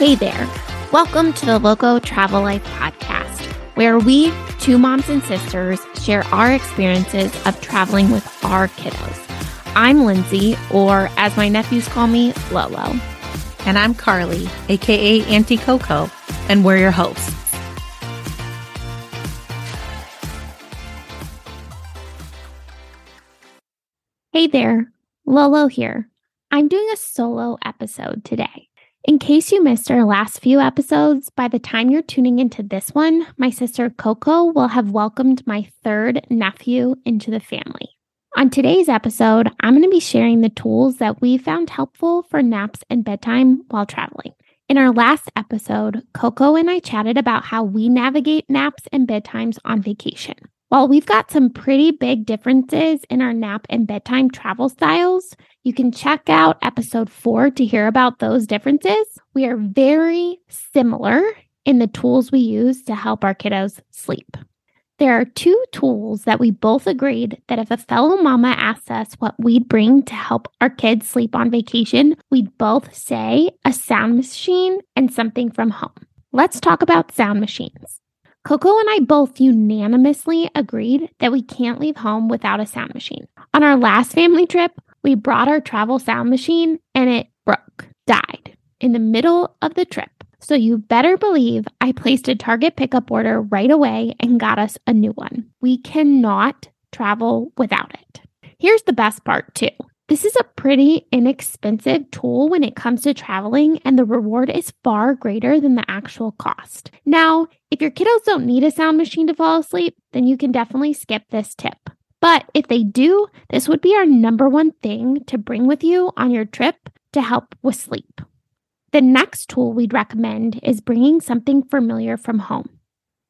Hey there. Welcome to the Loco Travel Life podcast, where we, two moms and sisters, share our experiences of traveling with our kiddos. I'm Lindsay, or as my nephews call me, Lolo. And I'm Carly, aka Auntie KoKo, and we're your hosts. Hey there, Lolo here. I'm doing a solo episode today. In case you missed our last few episodes, by the time you're tuning into this one, my sister KoKo will have welcomed my third nephew into the family. On today's episode, I'm going to be sharing the tools that we found helpful for naps and bedtime while traveling. In our last episode, KoKo and I chatted about how we navigate naps and bedtimes on vacation. While we've got some pretty big differences in our nap and bedtime travel styles, you can check out episode four to hear about those differences. We are very similar in the tools we use to help our kiddos sleep. There are two tools that we both agreed that if a fellow mama asked us what we'd bring to help our kids sleep on vacation, we'd both say a sound machine and something from home. Let's talk about sound machines. KoKo and I both unanimously agreed that we can't leave home without a sound machine. On our last family trip, we brought our travel sound machine and it broke, died in the middle of the trip. So you better believe I placed a Target pickup order right away and got us a new one. We cannot travel without it. Here's the best part, too. This is a pretty inexpensive tool when it comes to traveling, and the reward is far greater than the actual cost. Now, if your kiddos don't need a sound machine to fall asleep, then you can definitely skip this tip. But if they do, this would be our number one thing to bring with you on your trip to help with sleep. The next tool we'd recommend is bringing something familiar from home.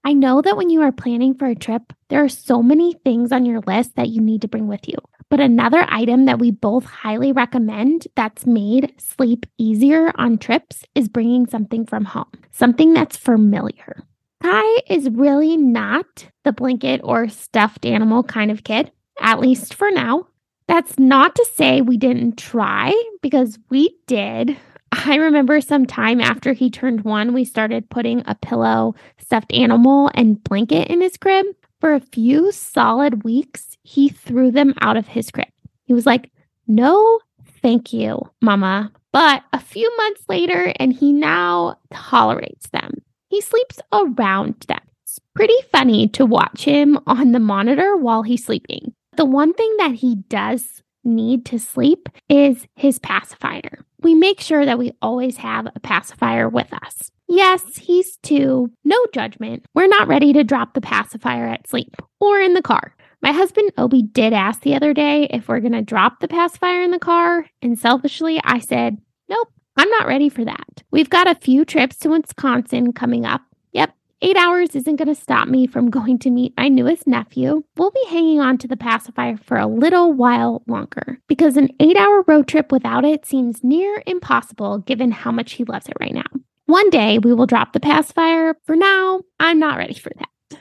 I know that when you are planning for a trip, there are so many things on your list that you need to bring with you. But another item that we both highly recommend that's made sleep easier on trips is bringing something from home, something that's familiar. Kai is really not the blanket or stuffed animal kind of kid, at least for now. That's not to say we didn't try, because we did. I remember some time after he turned one, we started putting a pillow, stuffed animal, and blanket in his crib. For a few solid weeks, he threw them out of his crib. He was like, No, thank you, mama. But a few months later, and he now tolerates them. He sleeps around them. It's pretty funny to watch him on the monitor while he's sleeping. The one thing that he does need to sleep is his pacifier. We make sure that we always have a pacifier with us. Yes, he's two, no judgment. We're not ready to drop the pacifier at sleep or in the car. My husband Obi did ask the other day if we're going to drop the pacifier in the car, and selfishly, I said, nope, I'm not ready for that. We've got a few trips to Wisconsin coming up, Yep, Eight hours isn't going to stop me from going to meet my newest nephew. We'll be hanging on to the pacifier for a little while longer because an eight hour road trip without it seems near impossible given how much he loves it right now. One day we will drop the pacifier. For now, I'm not ready for that.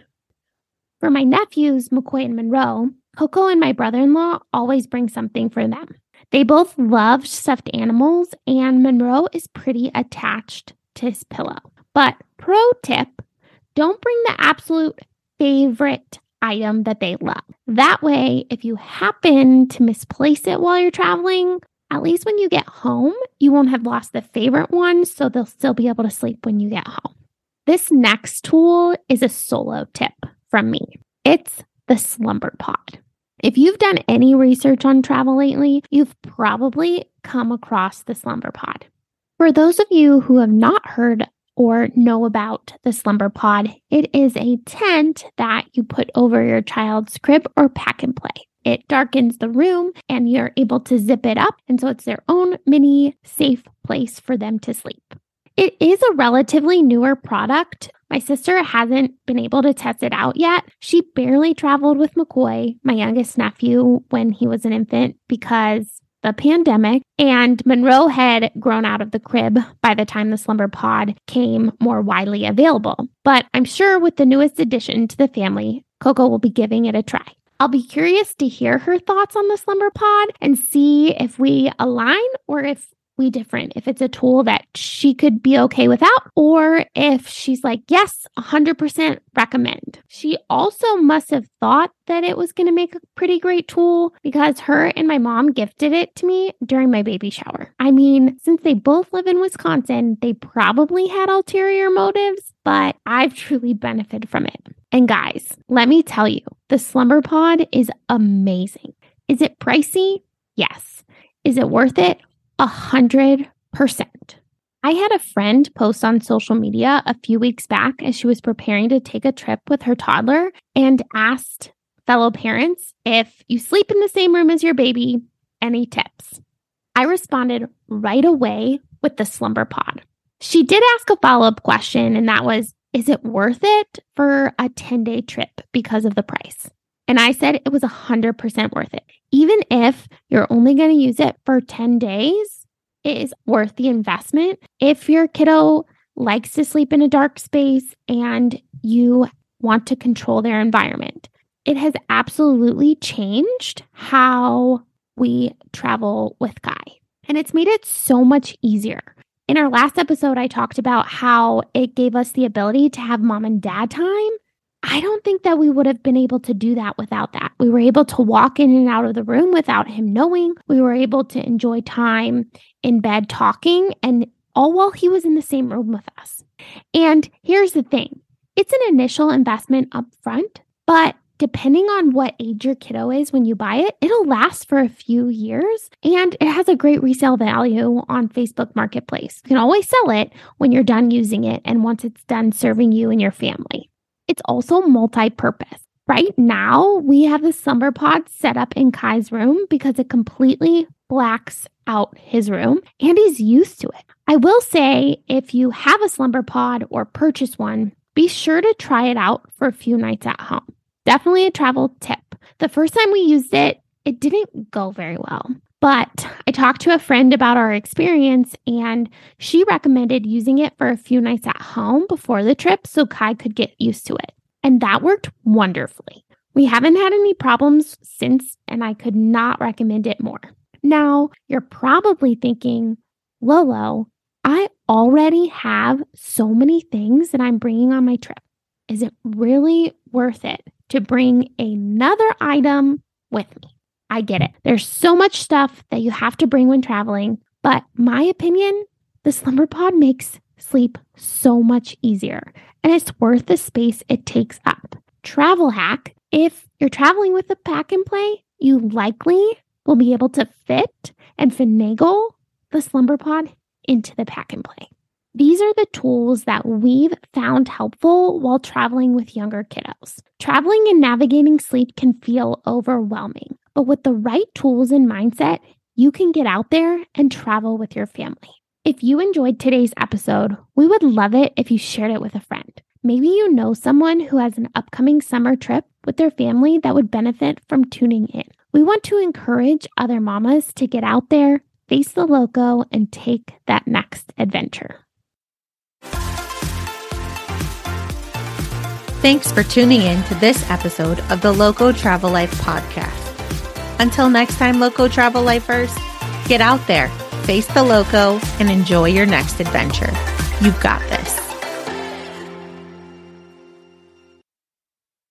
For my nephews, McCoy and Monroe, KoKo and my brother in law always bring something for them. They both love stuffed animals, and Monroe is pretty attached to his pillow. But pro tip don't bring the absolute favorite item that they love. That way, if you happen to misplace it while you're traveling, at least when you get home, you won't have lost the favorite one, so they'll still be able to sleep when you get home. This next tool is a solo tip from me. It's the slumber pod. If you've done any research on travel lately, you've probably come across the slumber pod. For those of you who have not heard or know about the slumber pod, it is a tent that you put over your child's crib or pack and play. It darkens the room and you're able to zip it up. And so it's their own mini safe place for them to sleep. It is a relatively newer product. My sister hasn't been able to test it out yet. She barely traveled with McCoy, my youngest nephew, when he was an infant because the pandemic, and Monroe had grown out of the crib by the time the slumber pod came more widely available. But I'm sure with the newest addition to the family, KoKo will be giving it a try. I'll be curious to hear her thoughts on the slumber pod and see if we align or if different if it's a tool that she could be okay without or if she's like, yes, 100% recommend. She also must have thought that it was going to make a pretty great tool because her and my mom gifted it to me during my baby shower. I mean, since they both live in Wisconsin, they probably had ulterior motives, but I've truly benefited from it. And guys, let me tell you, the Slumber Pod is amazing. Is it pricey? Yes. Is it worth it? A hundred percent. I had a friend post on social media a few weeks back as she was preparing to take a trip with her toddler and asked fellow parents if you sleep in the same room as your baby, any tips? I responded right away with the slumber pod. She did ask a follow up question, and that was Is it worth it for a 10 day trip because of the price? And I said it was 100% worth it. Even if you're only going to use it for 10 days, it is worth the investment. If your kiddo likes to sleep in a dark space and you want to control their environment, it has absolutely changed how we travel with Kai. And it's made it so much easier. In our last episode, I talked about how it gave us the ability to have mom and dad time I don't think that we would have been able to do that without that. We were able to walk in and out of the room without him knowing. We were able to enjoy time in bed talking and all while he was in the same room with us. And here's the thing it's an initial investment up front, but depending on what age your kiddo is when you buy it, it'll last for a few years and it has a great resale value on Facebook Marketplace. You can always sell it when you're done using it and once it's done serving you and your family. It's also multi purpose. Right now, we have the slumber pod set up in Kai's room because it completely blacks out his room and he's used to it. I will say if you have a slumber pod or purchase one, be sure to try it out for a few nights at home. Definitely a travel tip. The first time we used it, it didn't go very well. But talked to a friend about our experience and she recommended using it for a few nights at home before the trip so Kai could get used to it. And that worked wonderfully. We haven't had any problems since, and I could not recommend it more. Now, you're probably thinking, Lolo, I already have so many things that I'm bringing on my trip. Is it really worth it to bring another item with me? I get it. There's so much stuff that you have to bring when traveling, but my opinion, the slumber pod makes sleep so much easier and it's worth the space it takes up. Travel hack if you're traveling with a pack and play, you likely will be able to fit and finagle the slumber pod into the pack and play. These are the tools that we've found helpful while traveling with younger kiddos. Traveling and navigating sleep can feel overwhelming. But with the right tools and mindset, you can get out there and travel with your family. If you enjoyed today's episode, we would love it if you shared it with a friend. Maybe you know someone who has an upcoming summer trip with their family that would benefit from tuning in. We want to encourage other mamas to get out there, face the loco, and take that next adventure. Thanks for tuning in to this episode of the Loco Travel Life podcast. Until next time, Loco Travel Lifers, get out there, face the loco, and enjoy your next adventure. You've got this.